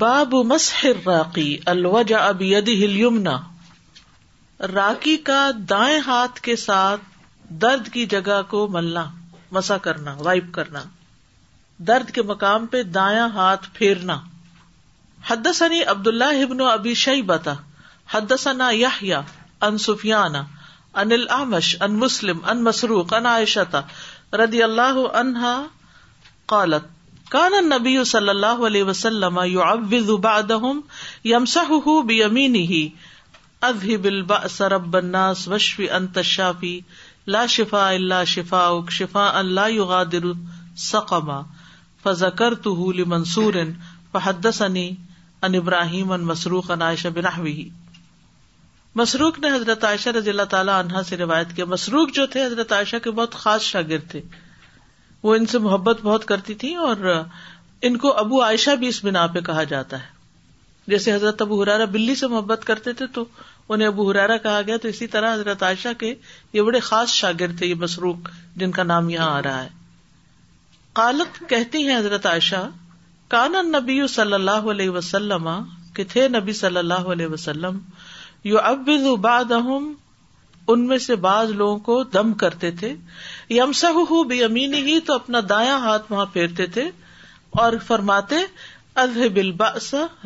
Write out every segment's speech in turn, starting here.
باب مسحر راکی الوجا ابی ہل یمنا راکی کا دائیں ہاتھ کے ساتھ درد کی جگہ کو ملنا مسا کرنا وائپ کرنا درد کے مقام پہ دایاں ہاتھ پھیرنا حد ثنی اللہ ابن ابی حد حدسنا یا ان سفیانہ انل آمش ان مسلم ان مسروق عائشہ ردی اللہ عنہا قالت کان نبی صلی اللہ علیہ وسلم سرب الناس وشف انت شافی لا شفا اللہ شفا اک شفا اللہ یغادر سقما فذكرته لمنصور فحدثني ان ابراہیم ان مسروق ان عائشہ بنحوه مسروق نے حضرت عائشہ رضی اللہ تعالی عنہا سے روایت کیا مسروق جو تھے حضرت عائشہ کے بہت خاص شاگرد تھے وہ ان سے محبت بہت کرتی تھی اور ان کو ابو عائشہ بھی اس بنا پہ کہا جاتا ہے جیسے حضرت ابو ہرارا بلی سے محبت کرتے تھے تو انہیں ابو ہرارا کہا گیا تو اسی طرح حضرت عائشہ کے یہ بڑے خاص شاگرد تھے یہ مسروق جن کا نام یہاں آ رہا ہے قالت کہتی ہیں حضرت عائشہ کانا نبی صلی اللہ علیہ وسلم کہ تھے نبی صلی اللہ علیہ وسلم یو اباد ان میں سے بعض لوگوں کو دم کرتے تھے ہی تو اپنا دایاں ہاتھ وہاں پھیرتے تھے اور فرماتے الح بل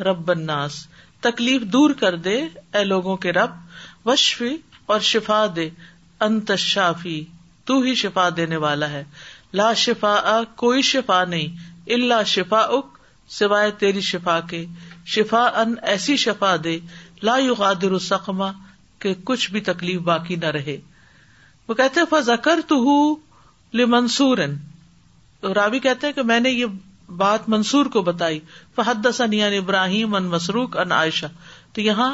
رب الناس تکلیف دور کر دے اے لوگوں کے رب وشف اور شفا دے انت شافی تو ہی شفا دینے والا ہے لا شفا کوئی شفا نہیں اللہ شفا اک سوائے تیری شفا کے شفا ان ایسی شفا دے لا درسما کے کچھ بھی تکلیف باقی نہ رہے وہ کہتے فکر ہیں منصور راوی کہتے ہیں کہ میں نے یہ بات منصور کو بتائی فحد ابراہیم ان ان عائشہ تو یہاں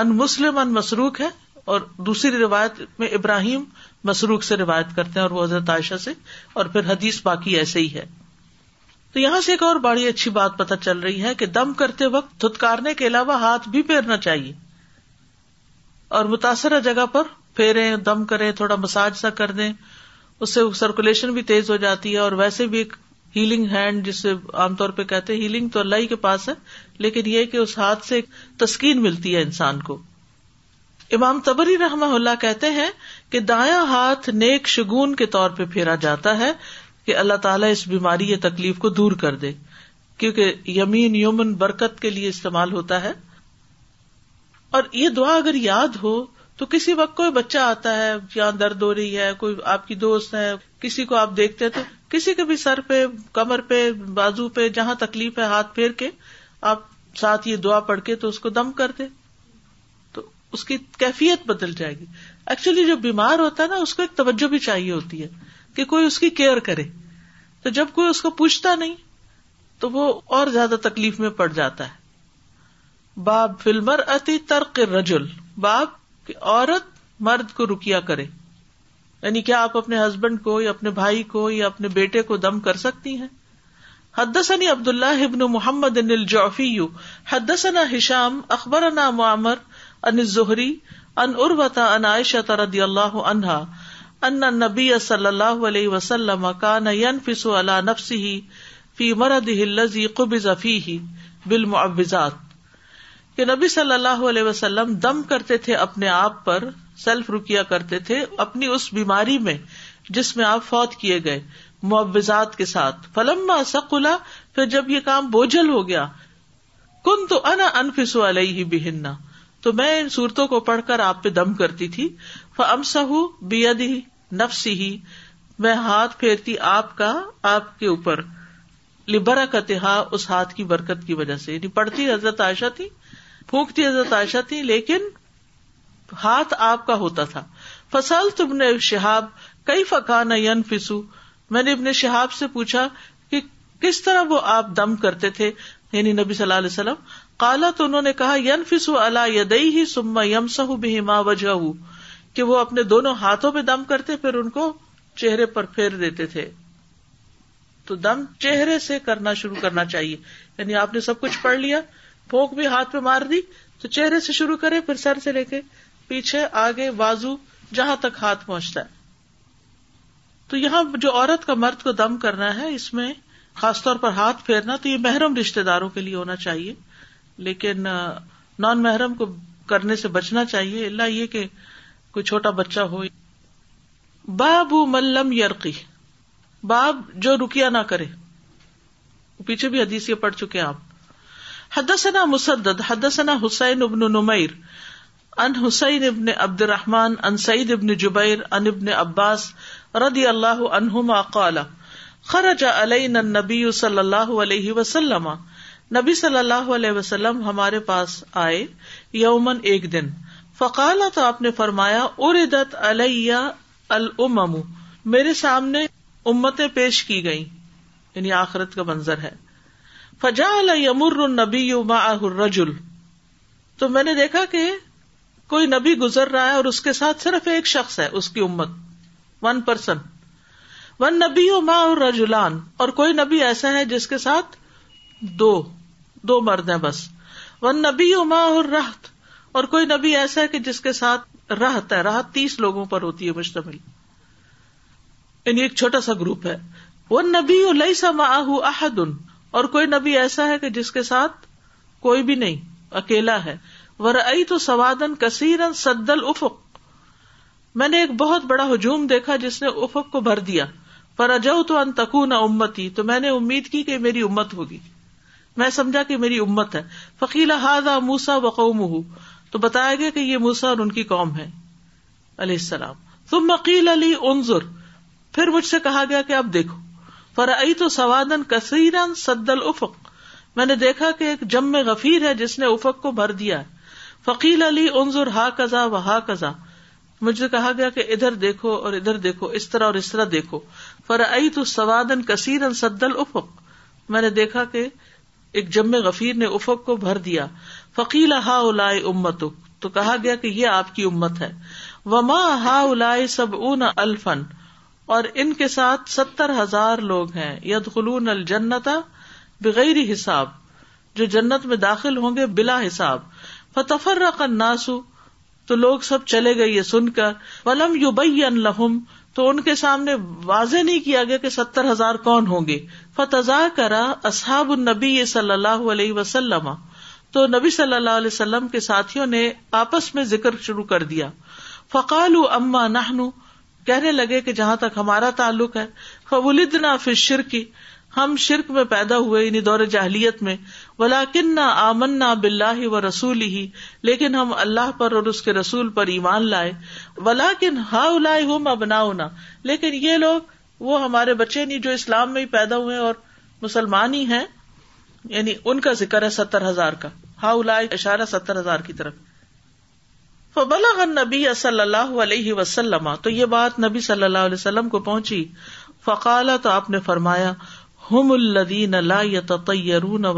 ان مسلم ان مسروق ہے اور دوسری روایت میں ابراہیم مسروق سے روایت کرتے ہیں اور وہ حضرت عائشہ سے اور پھر حدیث باقی ایسے ہی ہے تو یہاں سے ایک اور بڑی اچھی بات پتا چل رہی ہے کہ دم کرتے وقت تھتکارنے کے علاوہ ہاتھ بھی پھیرنا چاہیے اور متاثرہ جگہ پر پھیریں دم کریں تھوڑا مساج سا کر دیں اس سے سرکولیشن بھی تیز ہو جاتی ہے اور ویسے بھی ایک ہیلنگ ہینڈ جسے عام طور پہ کہتے ہیں ہیلنگ تو اللہ ہی کے پاس ہے لیکن یہ کہ اس ہاتھ سے تسکین ملتی ہے انسان کو امام تبری رحم اللہ کہتے ہیں کہ دایا ہاتھ نیک شگون کے طور پہ پھیرا جاتا ہے کہ اللہ تعالیٰ اس بیماری یا تکلیف کو دور کر دے کیونکہ یمین یومن برکت کے لیے استعمال ہوتا ہے اور یہ دعا اگر یاد ہو تو کسی وقت کوئی بچہ آتا ہے یا درد ہو رہی ہے کوئی آپ کی دوست ہے کسی کو آپ دیکھتے تو کسی کے بھی سر پہ کمر پہ بازو پہ جہاں تکلیف ہے ہاتھ پھیر کے آپ ساتھ یہ دعا پڑ کے تو اس کو دم کر دے تو اس کی کیفیت بدل جائے گی ایکچولی جو بیمار ہوتا ہے نا اس کو ایک توجہ بھی چاہیے ہوتی ہے کہ کوئی اس کی کیئر کرے تو جب کوئی اس کو پوچھتا نہیں تو وہ اور زیادہ تکلیف میں پڑ جاتا ہے باب فلمر اتی ترک رجول باب کہ عورت مرد کو رکیا کرے یعنی کیا آپ اپنے ہسبینڈ کو یا اپنے بھائی کو یا اپنے بیٹے کو دم کر سکتی ہیں حدس عبد اللہ ابن محمد ان جوفیو حدس عنا ہشام اخبر معمر ان ظہری ان عائشہ عناشتردی اللہ عنہا ان نبی صلی اللہ علیہ وسلم کا نیفس نفسی مردی قبض عفی بالمعوزات کہ نبی صلی اللہ علیہ وسلم دم کرتے تھے اپنے آپ پر سیلف رکیا کرتے تھے اپنی اس بیماری میں جس میں آپ فوت کیے گئے معوزات کے ساتھ فلم سکلا پھر جب یہ کام بوجھل ہو گیا کن تو انا انفسو علیہ ہی بہننا تو میں ان صورتوں کو پڑھ کر آپ پہ دم کرتی تھی امسا ہوں نفسی ہی میں ہاتھ پھیرتی آپ کا آپ کے اوپر لبرا کا اس ہاتھ کی برکت کی وجہ سے یعنی پڑھتی حضرت عائشہ تھی پھونکتی حضرت عائشہ تھی لیکن ہاتھ آپ کا ہوتا تھا فصل تم نے شہاب کئی فسو میں نے شہاب سے پوچھا کہ کس طرح وہ آپ دم کرتے تھے یعنی نبی صلی اللہ علیہ وسلم کالا تو انہوں نے کہا یون فسو اللہ یدئی ہی سما یم سہ بہما وجہ کہ وہ اپنے دونوں ہاتھوں پہ دم کرتے پھر ان کو چہرے پر پھیر دیتے تھے تو دم چہرے سے کرنا شروع کرنا چاہیے یعنی آپ نے سب کچھ پڑھ لیا پھونک بھی ہاتھ پہ مار دی تو چہرے سے شروع کرے پھر سر سے لے کے پیچھے آگے بازو جہاں تک ہاتھ پہنچتا ہے تو یہاں جو عورت کا مرد کو دم کرنا ہے اس میں خاص طور پر ہاتھ پھیرنا تو یہ محرم رشتے داروں کے لیے ہونا چاہیے لیکن نان محرم کو کرنے سے بچنا چاہیے اللہ یہ کہ کوئی چھوٹا بچہ ہو باب ملم یارقی باب جو رکیا نہ کرے پیچھے بھی حدیث یہ پڑ چکے آپ حدثنا مسدد حدثنا حسین ابن نمیر ان حسین ابن عبد الرحمان ان سعید ابن جبیر ان ابن عباس رضی اللہ عنہ قال خرج علیہ نبی صلی اللہ علیہ وسلم نبی صلی اللہ علیہ وسلم ہمارے پاس آئے یومن ایک دن فقال تو آپ نے فرمایا اردت علیہ میرے سامنے امتیں پیش کی گئی یعنی آخرت کا منظر ہے فجا المربی اما رجول تو میں نے دیکھا کہ کوئی نبی گزر رہا ہے اور اس کے ساتھ صرف ایک شخص ہے اس کی امت ون پرسن ون نبی اور رجولان اور کوئی نبی ایسا ہے جس کے ساتھ دو دو مرد ہیں بس ون نبی اما رحت اور کوئی نبی ایسا ہے کہ جس کے ساتھ رحت ہے راہ تیس لوگوں پر ہوتی ہے مشتمل یعنی ایک چھوٹا سا گروپ ہے ون نبی اَسا ماحد اور کوئی نبی ایسا ہے کہ جس کے ساتھ کوئی بھی نہیں اکیلا ہے ور ائی تو سوادن کثیرن سدل افق میں نے ایک بہت بڑا ہجوم دیکھا جس نے افق کو بھر دیا پر اجو تو انتقو نہ امت ہی تو میں نے امید کی کہ میری امت ہوگی میں سمجھا کہ میری امت ہے فقیلا ہاد موسا وقو مہ تو بتایا گیا کہ یہ موسا اور ان کی قوم ہے علیہ السلام تم مقیل علی انظر پھر مجھ سے کہا گیا کہ اب دیکھو فر تو سوادن کثیر سد افق میں نے دیکھا کہ ایک جم میں غفیر ہے جس نے افق کو بھر دیا فقیل علی انظر ہا کزا و ہا قزا مجھے کہا گیا کہ ادھر دیکھو اور ادھر دیکھو اس طرح اور اس طرح دیکھو فر تو سوادن کثیر سدل افق میں نے دیکھا کہ ایک جم غفیر نے افق کو بھر دیا فقیل ہا الا امت تو کہا گیا کہ یہ آپ کی امت ہے وما ہا الا سب اون الفن اور ان کے ساتھ ستر ہزار لوگ ہیں ید خلون الجنتا بغیر حساب جو جنت میں داخل ہوں گے بلا حساب فتفر قناس تو لوگ سب چلے گئے یہ سن کر ولم یو لہم تو ان کے سامنے واضح نہیں کیا گیا کہ ستر ہزار کون ہوں گے فتضا کرا اصحاب النبی صلی اللہ علیہ وسلم تو نبی صلی اللہ علیہ وسلم کے ساتھیوں نے آپس میں ذکر شروع کر دیا فقال اما نہ کہنے لگے کہ جہاں تک ہمارا تعلق ہے پھر شرکی ہم شرک میں پیدا ہوئے انہیں دور جاہلیت میں ولاکن نہ آمن نہ بلّہ ہی و رسول ہی لیکن ہم اللہ پر اور اس کے رسول پر ایمان لائے ولاکن ہا الا بنا لیکن یہ لوگ وہ ہمارے بچے نہیں جو اسلام میں ہی پیدا ہوئے اور مسلمان ہی ہیں یعنی ان کا ذکر ہے ستر ہزار کا ہا اشارہ ستر ہزار کی طرف فبلغ النبی نبی صلی اللہ علیہ وسلم تو یہ بات نبی صلی اللہ علیہ وسلم کو پہنچی فقال تو آپ نے فرمایا ہم الدین لا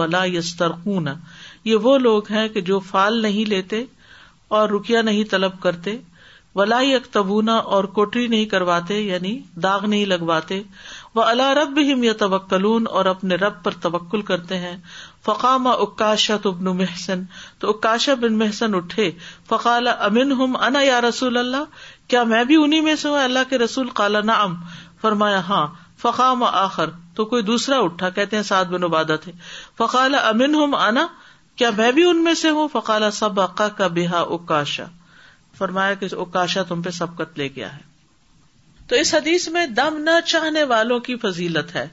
ولا یسترقون یہ وہ لوگ ہیں کہ جو فال نہیں لیتے اور رکیا نہیں طلب کرتے ولا یک اور کوٹری نہیں کرواتے یعنی داغ نہیں لگواتے وہ اللہ رب یا تو اور اپنے رب پر توکل کرتے ہیں فقام اکاشا تو ابن محسن تو اکاشا بن محسن اٹھے فقال امین ہم انا یا رسول اللہ کیا میں بھی انہیں میں سے ہوں اللہ کے رسول کالا ام فرمایا ہاں فقام آخر تو کوئی دوسرا اٹھا کہتے ہیں سات بن عبادہ تھے فقال امین ہم انا کیا میں بھی ان میں سے ہوں فقال سب اکا کا بےحا اکاشا فرمایا کہ اکاشا تم پہ سبکت لے گیا ہے تو اس حدیث میں دم نہ چاہنے والوں کی فضیلت ہے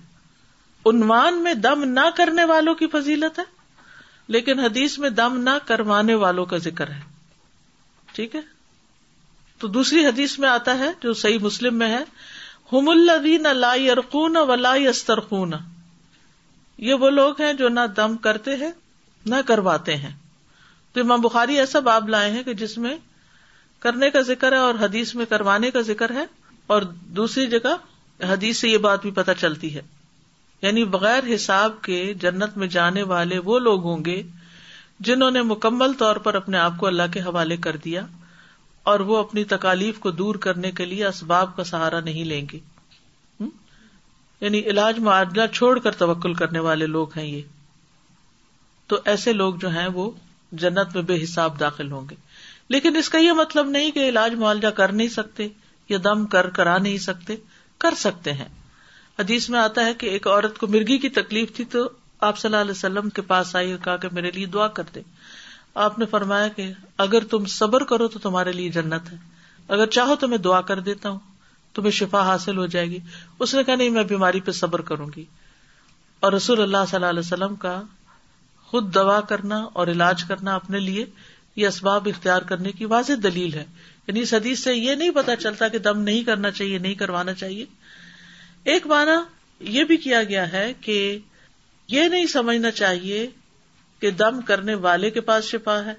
عنوان میں دم نہ کرنے والوں کی فضیلت ہے لیکن حدیث میں دم نہ کروانے والوں کا ذکر ہے ٹھیک ہے تو دوسری حدیث میں آتا ہے جو صحیح مسلم میں ہے ہم الدین لائی یرقون و لائی استرخون یہ وہ لوگ ہیں جو نہ دم کرتے ہیں نہ کرواتے ہیں تو امام بخاری ایسا باب لائے ہیں کہ جس میں کرنے کا ذکر ہے اور حدیث میں کروانے کا ذکر ہے اور دوسری جگہ حدیث سے یہ بات بھی پتہ چلتی ہے یعنی بغیر حساب کے جنت میں جانے والے وہ لوگ ہوں گے جنہوں نے مکمل طور پر اپنے آپ کو اللہ کے حوالے کر دیا اور وہ اپنی تکالیف کو دور کرنے کے لیے اسباب کا سہارا نہیں لیں گے یعنی علاج معادلہ چھوڑ کر توکل کرنے والے لوگ ہیں یہ تو ایسے لوگ جو ہیں وہ جنت میں بے حساب داخل ہوں گے لیکن اس کا یہ مطلب نہیں کہ علاج معالجہ کر نہیں سکتے یا دم کر کرا نہیں سکتے کر سکتے ہیں حدیث میں آتا ہے کہ ایک عورت کو مرغی کی تکلیف تھی تو آپ صلی اللہ علیہ وسلم کے پاس آئی اور کہا کہ میرے لیے دعا کر دے آپ نے فرمایا کہ اگر تم صبر کرو تو تمہارے لیے جنت ہے اگر چاہو تو میں دعا کر دیتا ہوں تمہیں شفا حاصل ہو جائے گی اس نے کہا نہیں میں بیماری پہ صبر کروں گی اور رسول اللہ صلی اللہ علیہ وسلم کا خود دوا کرنا اور علاج کرنا اپنے لیے یہ اسباب اختیار کرنے کی واضح دلیل ہے یعنی اس حدیث سے یہ نہیں پتا چلتا کہ دم نہیں کرنا چاہیے نہیں کروانا چاہیے ایک مانا یہ بھی کیا گیا ہے کہ یہ نہیں سمجھنا چاہیے کہ دم کرنے والے کے پاس شفا ہے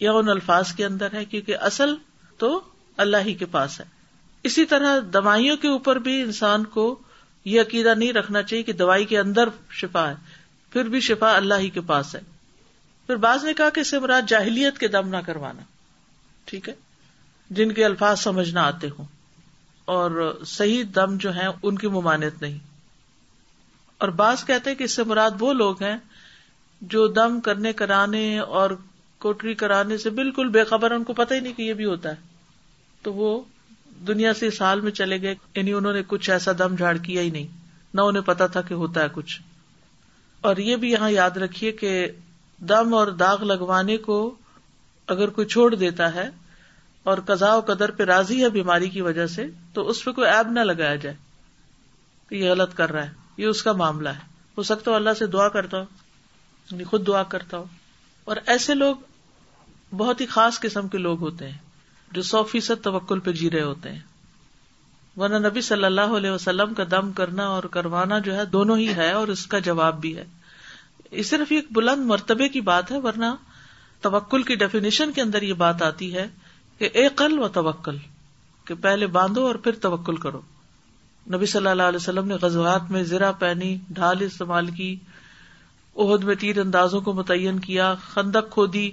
یا ان الفاظ کے اندر ہے کیونکہ اصل تو اللہ ہی کے پاس ہے اسی طرح دوائیوں کے اوپر بھی انسان کو یہ عقیدہ نہیں رکھنا چاہیے کہ دوائی کے اندر شفا ہے پھر بھی شفا اللہ ہی کے پاس ہے پھر بعض نے کہا کہ اسے مراد جاہلیت کے دم نہ کروانا ٹھیک ہے جن کے الفاظ سمجھ نہ آتے ہوں اور صحیح دم جو ہیں ان کی ممانعت نہیں اور بعض کہتے کہ اس سے مراد وہ لوگ ہیں جو دم کرنے کرانے اور کوٹری کرانے سے بالکل بے خبر ان کو پتہ ہی نہیں کہ یہ بھی ہوتا ہے تو وہ دنیا سے سال میں چلے گئے یعنی انہوں نے کچھ ایسا دم جھاڑ کیا ہی نہیں نہ انہیں پتا تھا کہ ہوتا ہے کچھ اور یہ بھی یہاں یاد رکھیے کہ دم اور داغ لگوانے کو اگر کوئی چھوڑ دیتا ہے اور و قدر پہ راضی ہے بیماری کی وجہ سے تو اس پہ کوئی ایب نہ لگایا جائے کہ یہ غلط کر رہا ہے یہ اس کا معاملہ ہے ہو سکتا ہو اللہ سے دعا کرتا یعنی خود دعا کرتا ہو اور ایسے لوگ بہت ہی خاص قسم کے لوگ ہوتے ہیں جو سو فیصد توکل پہ جی رہے ہوتے ہیں ورنہ نبی صلی اللہ علیہ وسلم کا دم کرنا اور کروانا جو ہے دونوں ہی ہے اور اس کا جواب بھی ہے یہ صرف ایک بلند مرتبے کی بات ہے ورنہ توکل کی ڈیفینیشن کے اندر یہ بات آتی ہے کہ اے قل و توکل کہ پہلے باندھو اور پھر توکل کرو نبی صلی اللہ علیہ وسلم نے غزوات میں زیرا پہنی ڈھال استعمال کی عہد میں تیر اندازوں کو متعین کیا خندق کھو دی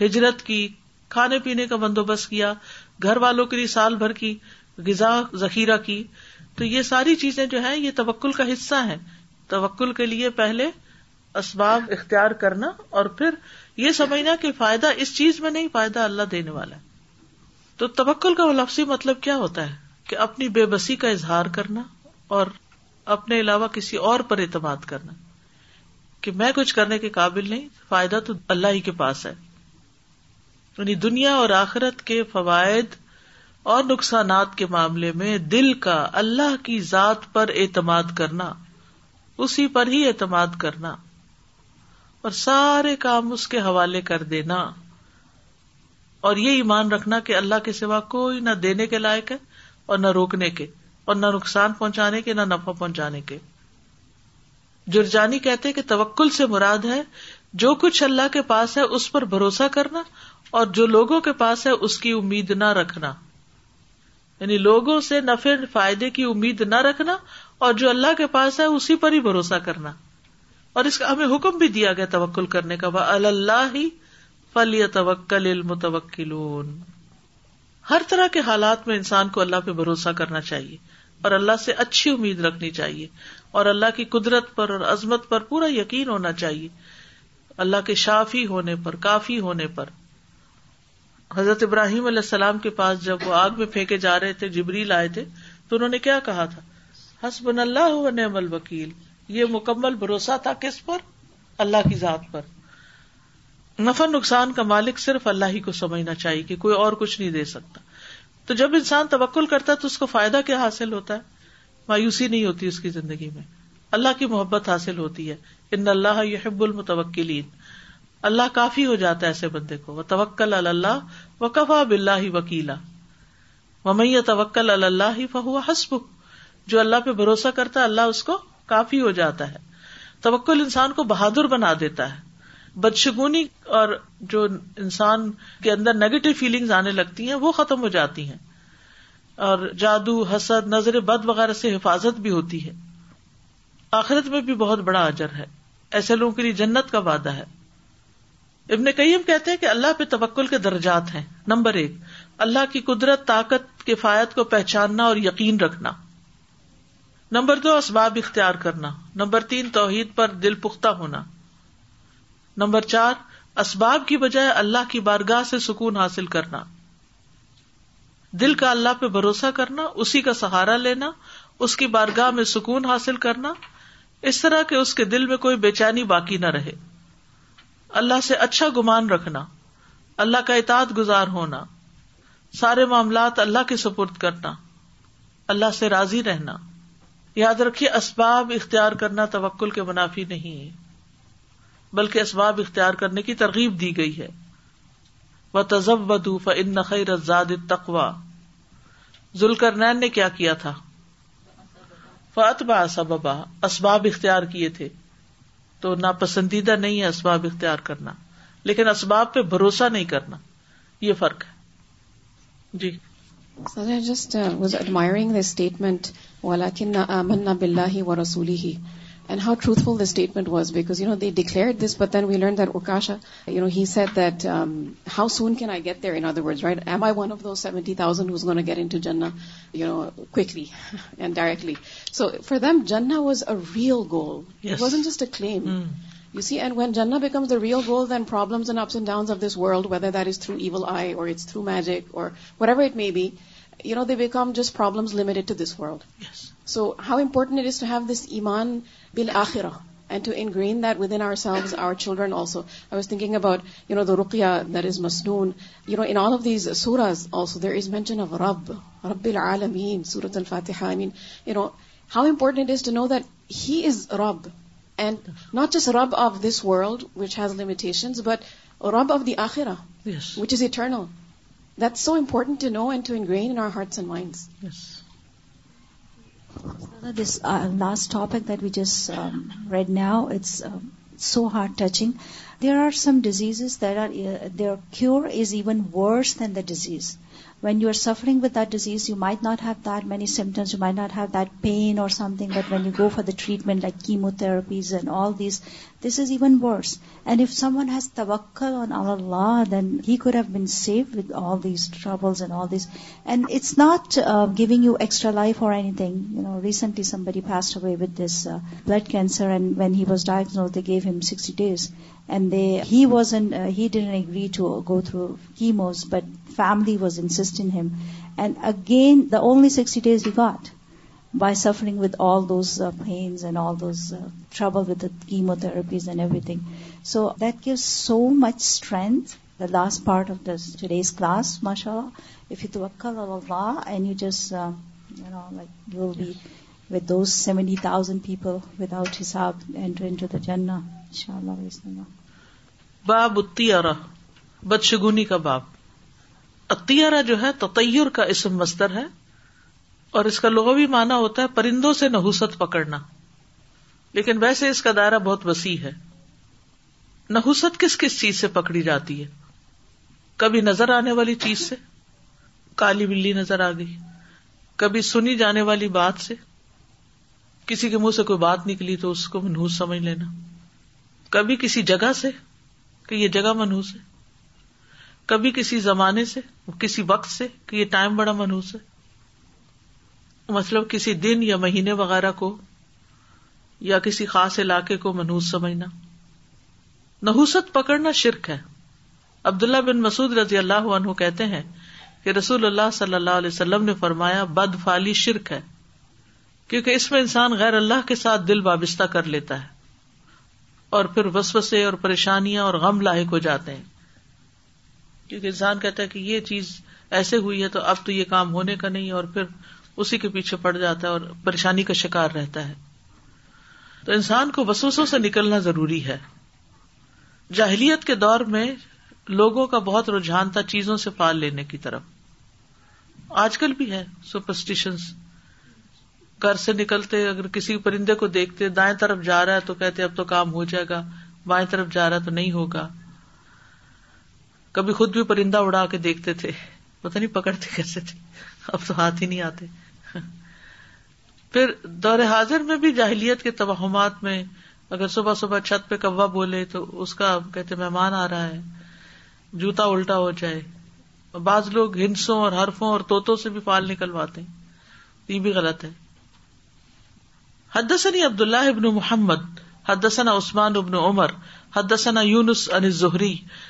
ہجرت کی کھانے پینے کا بندوبست کیا گھر والوں کے لیے سال بھر کی غذا ذخیرہ کی تو یہ ساری چیزیں جو ہے یہ توکل کا حصہ ہیں توکل کے لیے پہلے اسباب اختیار کرنا اور پھر یہ سمجھنا کہ فائدہ اس چیز میں نہیں فائدہ اللہ دینے والا ہے تو تبکل کا لفظی مطلب کیا ہوتا ہے کہ اپنی بے بسی کا اظہار کرنا اور اپنے علاوہ کسی اور پر اعتماد کرنا کہ میں کچھ کرنے کے قابل نہیں فائدہ تو اللہ ہی کے پاس ہے یعنی دنیا اور آخرت کے فوائد اور نقصانات کے معاملے میں دل کا اللہ کی ذات پر اعتماد کرنا اسی پر ہی اعتماد کرنا اور سارے کام اس کے حوالے کر دینا اور یہ ایمان رکھنا کہ اللہ کے سوا کوئی نہ دینے کے لائق ہے اور نہ روکنے کے اور نہ نہ نقصان پہنچانے پہنچانے کے کے نفع جرجانی کہتے کہ توکل سے مراد ہے جو کچھ اللہ کے پاس ہے اس پر بھروسہ کرنا اور جو لوگوں کے پاس ہے اس کی امید نہ رکھنا یعنی لوگوں سے نفع فائدے کی امید نہ رکھنا اور جو اللہ کے پاس ہے اسی پر ہی بھروسہ کرنا اور اس کا ہمیں حکم بھی دیا گیا توکل کرنے کا اللہ ہی فلی توکل علم توکل ہر طرح کے حالات میں انسان کو اللہ پہ بھروسہ کرنا چاہیے اور اللہ سے اچھی امید رکھنی چاہیے اور اللہ کی قدرت پر اور عظمت پر پورا یقین ہونا چاہیے اللہ کے شافی ہونے پر کافی ہونے پر حضرت ابراہیم علیہ السلام کے پاس جب وہ آگ میں پھینکے جا رہے تھے جبریل لائے تھے تو انہوں نے کیا کہا تھا حسب اللہ نعم الوکیل یہ مکمل بھروسہ تھا کس پر اللہ کی ذات پر نفع نقصان کا مالک صرف اللہ ہی کو سمجھنا چاہیے کہ کوئی اور کچھ نہیں دے سکتا تو جب انسان توکل کرتا ہے تو اس کو فائدہ کیا حاصل ہوتا ہے مایوسی نہیں ہوتی اس کی زندگی میں اللہ کی محبت حاصل ہوتی ہے ان اللہ حب المتوکلین اللہ کافی ہو جاتا ہے ایسے بندے کو وہ توکل اللہ و کفا بلّہ وکیلا و می توکل اللہ فہو حسب جو اللہ پہ بھروسہ کرتا ہے اللہ اس کو کافی ہو جاتا ہے توکل انسان کو بہادر بنا دیتا ہے بدشگونی اور جو انسان کے اندر نیگیٹو فیلنگ آنے لگتی ہیں وہ ختم ہو جاتی ہیں اور جادو حسد نظر بد وغیرہ سے حفاظت بھی ہوتی ہے آخرت میں بھی بہت بڑا اجر ہے ایسے لوگوں کے لیے جنت کا وعدہ ہے ابن کئی ہم کہتے ہیں کہ اللہ پہ تبکل کے درجات ہیں نمبر ایک اللہ کی قدرت طاقت کفایت کو پہچاننا اور یقین رکھنا نمبر دو اسباب اختیار کرنا نمبر تین توحید پر دل پختہ ہونا نمبر چار اسباب کی بجائے اللہ کی بارگاہ سے سکون حاصل کرنا دل کا اللہ پہ بھروسہ کرنا اسی کا سہارا لینا اس کی بارگاہ میں سکون حاصل کرنا اس طرح کہ اس کے دل میں کوئی بے چینی باقی نہ رہے اللہ سے اچھا گمان رکھنا اللہ کا اطاعت گزار ہونا سارے معاملات اللہ کے سپرد کرنا اللہ سے راضی رہنا یاد رکھیے اسباب اختیار کرنا توکل کے منافی نہیں ہے بلکہ اسباب اختیار کرنے کی ترغیب دی گئی ہے وہ تزب و تقوا ظلکر نین نے کیا کیا تھا سببا اسباب اختیار کیے تھے تو ناپسندیدہ نہیں ہے اسباب اختیار کرنا لیکن اسباب پہ بھروسہ نہیں کرنا یہ فرق ہے جی just was admiring the statement امن ہی و رسولی ہی and how truthful the statement was, because, they declared this, but then we learned that Ukasha, he said that, um, how soon can I get there, in other words, right? Am I one of those 70,000 who's going to get into Jannah, quickly and directly? So for them, Jannah was a real goal. Yes. It wasn't just a claim. Mm. You see, and when Jannah becomes the real goal, then problems and ups and downs of this world, whether that is through evil eye or it's through magic or whatever it may be, they become just problems limited to this world. Yes. So how important does to have this ایمان بل آخیراڈ to engrain that within selves are children's thinking about you know the روکیا there is مسونز there is mention الفاتح how important to know that he is رب and not just رب of this world which has limitation but رب of the آخیرا which is eternal that's so important know and to in hearts and minds This uh, last topic that we just um, read now, it's uh, so heart-touching. There are some diseases that uh, their cure is even worse than the disease. When you are suffering with that disease, you might not have that many symptoms, you might not have that pain or something, but when you go for the treatment like chemotherapies and all these, this is even worse. And if someone has tawakkul on Allah, then he could have been saved with all these troubles and all these. And it's not uh, giving you extra life or anything. You know, recently somebody passed away with this uh, blood cancer, and when he was diagnosed, they gave him 60 days. And uh, he didn't agree to go through chemos, but family was انسٹ Anam and again داسٹی days we got by suffer chemotherapies and everything so that gave so much strength last part of this class ماشاء اللہ جو ہے تطیر کا اسم مستر ہے اور اس کا لغوی معنی ہوتا ہے پرندوں سے نحوست پکڑنا لیکن ویسے اس کا دائرہ بہت وسیع ہے نحوست کس کس چیز سے پکڑی جاتی ہے کبھی نظر آنے والی چیز سے کالی بلی نظر آ گئی کبھی سنی جانے والی بات سے کسی کے منہ سے کوئی بات نکلی تو اس کو منہوس سمجھ لینا کبھی کسی جگہ سے کہ یہ جگہ منہوس ہے کبھی کسی زمانے سے کسی وقت سے کہ یہ ٹائم بڑا منوس ہے مطلب کسی دن یا مہینے وغیرہ کو یا کسی خاص علاقے کو منحوس سمجھنا نحوست پکڑنا شرک ہے عبداللہ بن مسعود رضی اللہ عنہ کہتے ہیں کہ رسول اللہ صلی اللہ علیہ وسلم نے فرمایا بد فالی شرک ہے کیونکہ اس میں انسان غیر اللہ کے ساتھ دل وابستہ کر لیتا ہے اور پھر وسوسے اور پریشانیاں اور غم لاحق ہو جاتے ہیں کیونکہ انسان کہتا ہے کہ یہ چیز ایسے ہوئی ہے تو اب تو یہ کام ہونے کا نہیں اور پھر اسی کے پیچھے پڑ جاتا ہے اور پریشانی کا شکار رہتا ہے تو انسان کو بسوسوں سے نکلنا ضروری ہے جاہلیت کے دور میں لوگوں کا بہت رجحان تھا چیزوں سے پال لینے کی طرف آج کل بھی ہے سپرسٹیشنس گھر سے نکلتے اگر کسی پرندے کو دیکھتے دائیں طرف جا رہا ہے تو کہتے اب تو کام ہو جائے گا بائیں طرف جا رہا ہے تو نہیں ہوگا کبھی خود بھی پرندہ اڑا کے دیکھتے تھے پتا نہیں پکڑتے کیسے تھے اب تو ہاتھ ہی نہیں آتے پھر دور حاضر میں بھی جاہلیت کے توہمات میں اگر صبح صبح چھت پہ کوا بولے تو اس کا کہتے مہمان آ رہا ہے جوتا الٹا ہو جائے بعض لوگ ہنسوں اور حرفوں اور توتوں سے بھی پال نکلواتے ہیں یہ بھی غلط ہے حدثنی عبد اللہ ابن محمد حدثنا عثمان ابن عمر حدثنا یونس علی زہری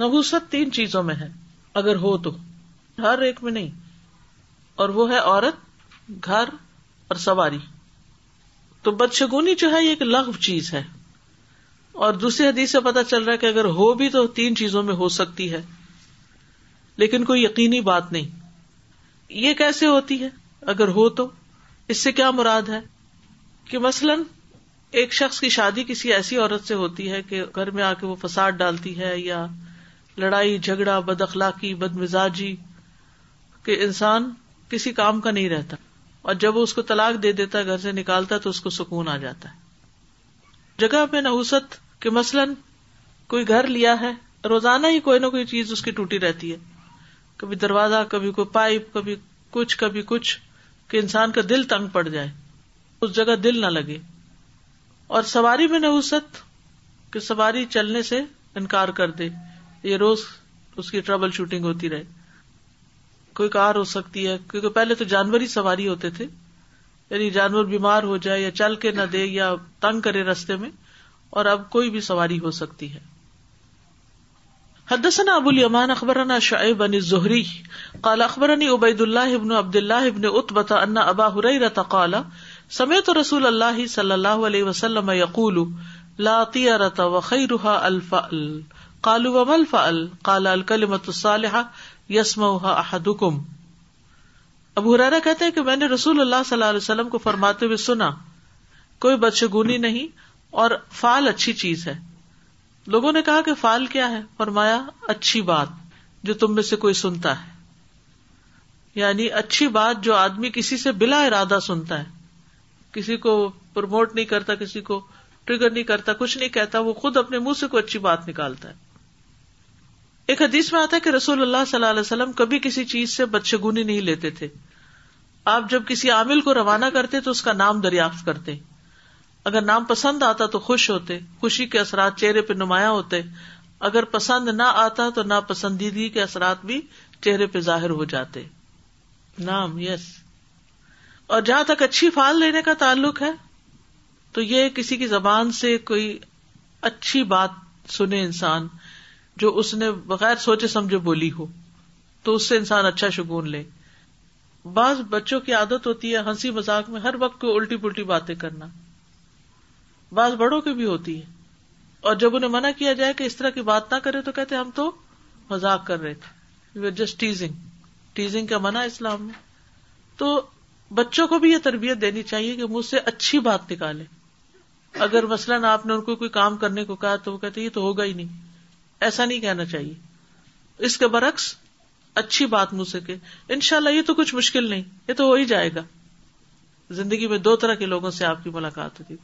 نحوست تین چیزوں میں ہے اگر ہو تو ہر ایک میں نہیں اور وہ ہے عورت گھر اور سواری تو بدشگونی جو ہے یہ ایک لغ چیز ہے اور دوسری حدیث سے پتا چل رہا ہے کہ اگر ہو بھی تو تین چیزوں میں ہو سکتی ہے لیکن کوئی یقینی بات نہیں یہ کیسے ہوتی ہے اگر ہو تو اس سے کیا مراد ہے کہ مثلاً ایک شخص کی شادی کسی ایسی عورت سے ہوتی ہے کہ گھر میں آ کے وہ فساد ڈالتی ہے یا لڑائی جھگڑا بد اخلاقی بد مزاجی کہ انسان کسی کام کا نہیں رہتا اور جب وہ اس کو طلاق دے دیتا ہے گھر سے نکالتا تو اس کو سکون آ جاتا ہے جگہ پہ نوسط کہ مثلاً کوئی گھر لیا ہے روزانہ ہی کوئی نہ کوئی چیز اس کی ٹوٹی رہتی ہے کبھی دروازہ کبھی کوئی پائپ کبھی کچھ کبھی کچھ کہ انسان کا دل تنگ پڑ جائے اس جگہ دل نہ لگے اور سواری میں نوسط کہ سواری چلنے سے انکار کر دے یہ روز اس کی ٹربل شوٹنگ ہوتی رہے کوئی کار ہو سکتی ہے کیونکہ پہلے تو جانور ہی سواری ہوتے تھے یعنی جانور بیمار ہو جائے یا چل کے نہ دے یا تنگ کرے رستے میں اور اب کوئی بھی سواری ہو سکتی ہے حدثنا ابو الیمان اخبرنا شعیب بن الزہری قال اخبرنی عبید اللہ ابن عبد اللہ ابا حریرہ قال سمیت رسول اللہ صلی اللہ علیہ وسلم لا وخیرها الفأل کالو ومل کالا یسم احد کم اب ہرارا کہتے ہیں کہ میں نے رسول اللہ صلی اللہ علیہ وسلم کو فرماتے ہوئے سنا کوئی بدشگونی نہیں اور فال اچھی چیز ہے لوگوں نے کہا کہ فال کیا ہے فرمایا اچھی بات جو تم میں سے کوئی سنتا ہے یعنی اچھی بات جو آدمی کسی سے بلا ارادہ سنتا ہے کسی کو پروموٹ نہیں کرتا کسی کو ٹریگر نہیں کرتا کچھ نہیں کہتا وہ خود اپنے منہ سے کوئی اچھی بات نکالتا ہے ایک حدیث میں آتا ہے کہ رسول اللہ صلی اللہ علیہ وسلم کبھی کسی چیز سے بدشگونی نہیں لیتے تھے آپ جب کسی عامل کو روانہ کرتے تو اس کا نام دریافت کرتے اگر نام پسند آتا تو خوش ہوتے خوشی کے اثرات چہرے پہ نمایاں ہوتے اگر پسند نہ آتا تو نا پسندیدگی کے اثرات بھی چہرے پہ ظاہر ہو جاتے نام یس اور جہاں تک اچھی فال لینے کا تعلق ہے تو یہ کسی کی زبان سے کوئی اچھی بات سنے انسان جو اس نے بغیر سوچے سمجھے بولی ہو تو اس سے انسان اچھا شگون لے بعض بچوں کی عادت ہوتی ہے ہنسی مزاق میں ہر وقت کو الٹی پلٹی باتیں کرنا بعض بڑوں کی بھی ہوتی ہے اور جب انہیں منع کیا جائے کہ اس طرح کی بات نہ کرے تو کہتے ہم تو مزاق کر رہے تھے we are just teasing teasing کا منع اسلام میں تو بچوں کو بھی یہ تربیت دینی چاہیے کہ مجھ سے اچھی بات نکالے اگر مثلاً آپ نے ان کو کوئی کام کرنے کو کہا تو وہ کہتے یہ تو ہوگا ہی نہیں ایسا نہیں کہنا چاہیے اس کے برعکس اچھی بات سے کہ ان شاء اللہ یہ تو کچھ مشکل نہیں یہ تو ہو ہی جائے گا زندگی میں دو طرح کے لوگوں سے آپ کی ملاقات ہوتی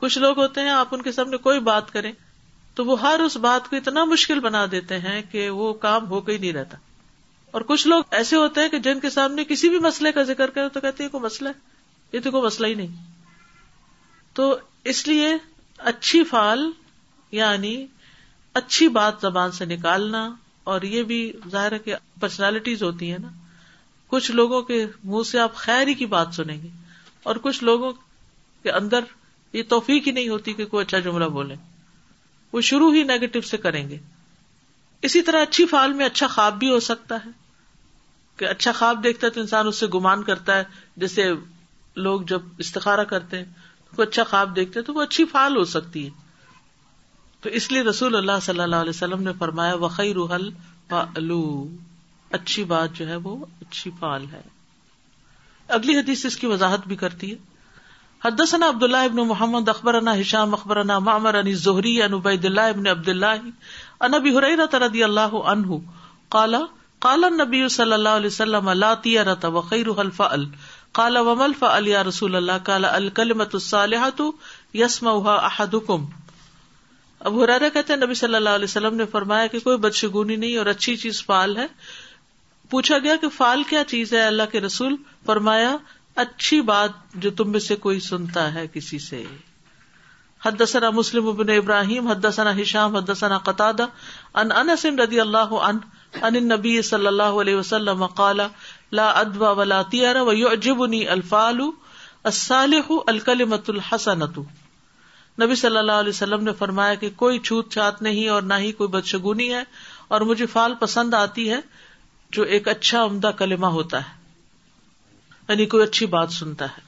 کچھ لوگ ہوتے ہیں آپ ان کے سامنے کوئی بات کریں تو وہ ہر اس بات کو اتنا مشکل بنا دیتے ہیں کہ وہ کام ہو کے ہی نہیں رہتا اور کچھ لوگ ایسے ہوتے ہیں کہ جن کے سامنے کسی بھی مسئلے کا ذکر کرے تو کہتے ہیں کوئی مسئلہ ہے یہ تو کوئی مسئلہ ہی نہیں تو اس لیے اچھی فال یعنی اچھی بات زبان سے نکالنا اور یہ بھی ظاہر ہے کہ پرسنالٹیز ہوتی ہیں نا کچھ لوگوں کے منہ سے آپ خیر ہی کی بات سنیں گے اور کچھ لوگوں کے اندر یہ توفیق ہی نہیں ہوتی کہ کوئی اچھا جملہ بولے وہ شروع ہی نیگیٹو سے کریں گے اسی طرح اچھی فال میں اچھا خواب بھی ہو سکتا ہے کہ اچھا خواب دیکھتا ہے تو انسان اس سے گمان کرتا ہے جیسے لوگ جب استخارہ کرتے ہیں کوئی اچھا خواب دیکھتے ہیں تو وہ اچھی فال ہو سکتی ہے تو اس لیے رسول اللہ صلی اللہ علیہ وسلم نے فرمایا وقی روحل فا اچھی بات جو ہے وہ اچھی پال ہے اگلی حدیث اس کی وضاحت بھی کرتی ہے عبد اللہ ابن محمد اخبر اخبر علی زہری انب اللہ ابن عبد اللہ کالا کالا نبی صلی اللہ علیہ وق رفا کالا ومل فا علی رسول اللہ کالا الکل مت الحت یسما احدم اب ہرارا کہتے ہیں نبی صلی اللہ علیہ وسلم نے فرمایا کہ کوئی بدشگونی نہیں اور اچھی چیز فال ہے پوچھا گیا کہ فال کیا چیز ہے اللہ کے رسول فرمایا اچھی بات جو تم میں سے کوئی سنتا ہے کسی حد سنا مسلم ابن ابراہیم حدثنا ہشام حد قطادہ قطع ان انس ردی اللہ ان نبی صلی اللہ علیہ وسلم لا ولا وجب الفال الکل مت الحسنت نبی صلی اللہ علیہ وسلم نے فرمایا کہ کوئی چھوت چھات نہیں اور نہ ہی کوئی بدشگونی ہے اور مجھے فال پسند آتی ہے جو ایک اچھا عمدہ کلمہ ہوتا ہے یعنی کوئی اچھی بات سنتا ہے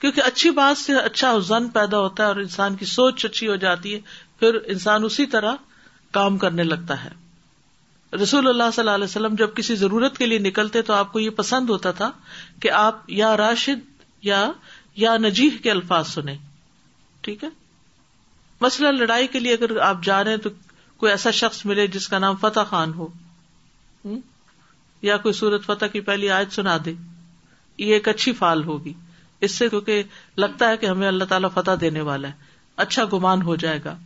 کیونکہ اچھی بات سے اچھا حزن پیدا ہوتا ہے اور انسان کی سوچ اچھی ہو جاتی ہے پھر انسان اسی طرح کام کرنے لگتا ہے رسول اللہ صلی اللہ علیہ وسلم جب کسی ضرورت کے لیے نکلتے تو آپ کو یہ پسند ہوتا تھا کہ آپ یا راشد یا یا نجیح کے الفاظ سنیں ٹھیک ہے مسئلہ لڑائی کے لیے اگر آپ جا رہے ہیں تو کوئی ایسا شخص ملے جس کا نام فتح خان ہو یا کوئی سورت فتح کی پہلی آیت سنا دے یہ ایک اچھی فال ہوگی اس سے کیونکہ لگتا ہے کہ ہمیں اللہ تعالیٰ فتح دینے والا ہے اچھا گمان ہو جائے گا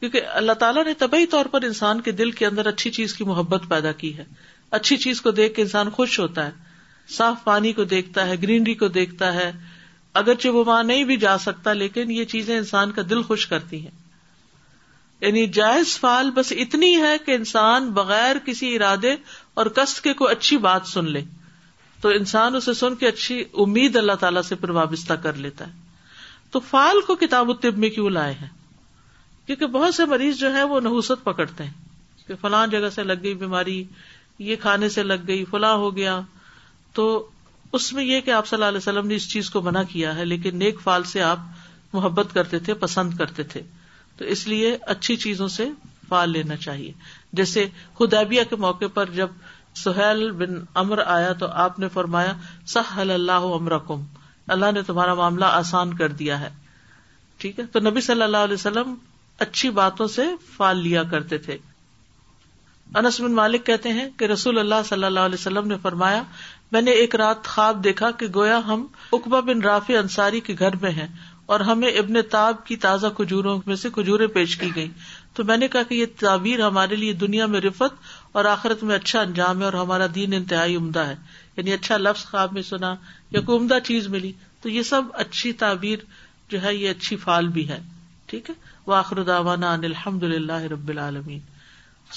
کیونکہ اللہ تعالیٰ نے طبی طور پر انسان کے دل کے اندر اچھی چیز کی محبت پیدا کی ہے اچھی چیز کو دیکھ کے انسان خوش ہوتا ہے صاف پانی کو دیکھتا ہے گرینری کو دیکھتا ہے اگرچہ وہ وہاں نہیں بھی جا سکتا لیکن یہ چیزیں انسان کا دل خوش کرتی ہیں یعنی جائز فال بس اتنی ہے کہ انسان بغیر کسی ارادے اور کس کے کوئی اچھی بات سن لے تو انسان اسے سن کے اچھی امید اللہ تعالیٰ سے پھر وابستہ کر لیتا ہے تو فال کو کتاب و طب میں کیوں لائے ہیں کیونکہ بہت سے مریض جو ہے وہ نحوست پکڑتے ہیں کہ فلاں جگہ سے لگ گئی بیماری یہ کھانے سے لگ گئی فلاں ہو گیا تو اس میں یہ کہ آپ صلی اللہ علیہ وسلم نے اس چیز کو منع کیا ہے لیکن نیک فال سے آپ محبت کرتے تھے پسند کرتے تھے تو اس لیے اچھی چیزوں سے فال لینا چاہیے جیسے خدیبیہ کے موقع پر جب سہیل بن امر آیا تو آپ نے فرمایا اللہ امرا کم اللہ نے تمہارا معاملہ آسان کر دیا ہے ٹھیک ہے تو نبی صلی اللہ علیہ وسلم اچھی باتوں سے فال لیا کرتے تھے انس بن مالک کہتے ہیں کہ رسول اللہ صلی اللہ علیہ وسلم نے فرمایا میں نے ایک رات خواب دیکھا کہ گویا ہم اقبا بن راف انصاری کے گھر میں ہیں اور ہمیں ابن تاب کی تازہ کھجوروں میں سے کھجورے پیش کی گئی تو میں نے کہا کہ یہ تعبیر ہمارے لیے دنیا میں رفت اور آخرت میں اچھا انجام ہے اور ہمارا دین انتہائی عمدہ ہے یعنی اچھا لفظ خواب میں سنا یا کوئی عمدہ چیز ملی تو یہ سب اچھی تعبیر جو ہے یہ اچھی فال بھی ہے ٹھیک ہے وہ آخر داوانا الحمد للہ رب العالمین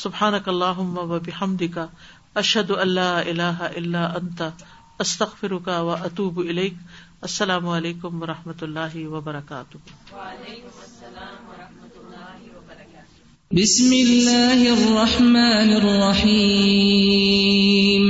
سبحان اک اللہ وم کا اشد اللہ اللہ اللہ انتا استخر کا و اطوب علیک السلام علیکم و رحمۃ اللہ وبرکاتہ بسم اللہ الرحمن الرحیم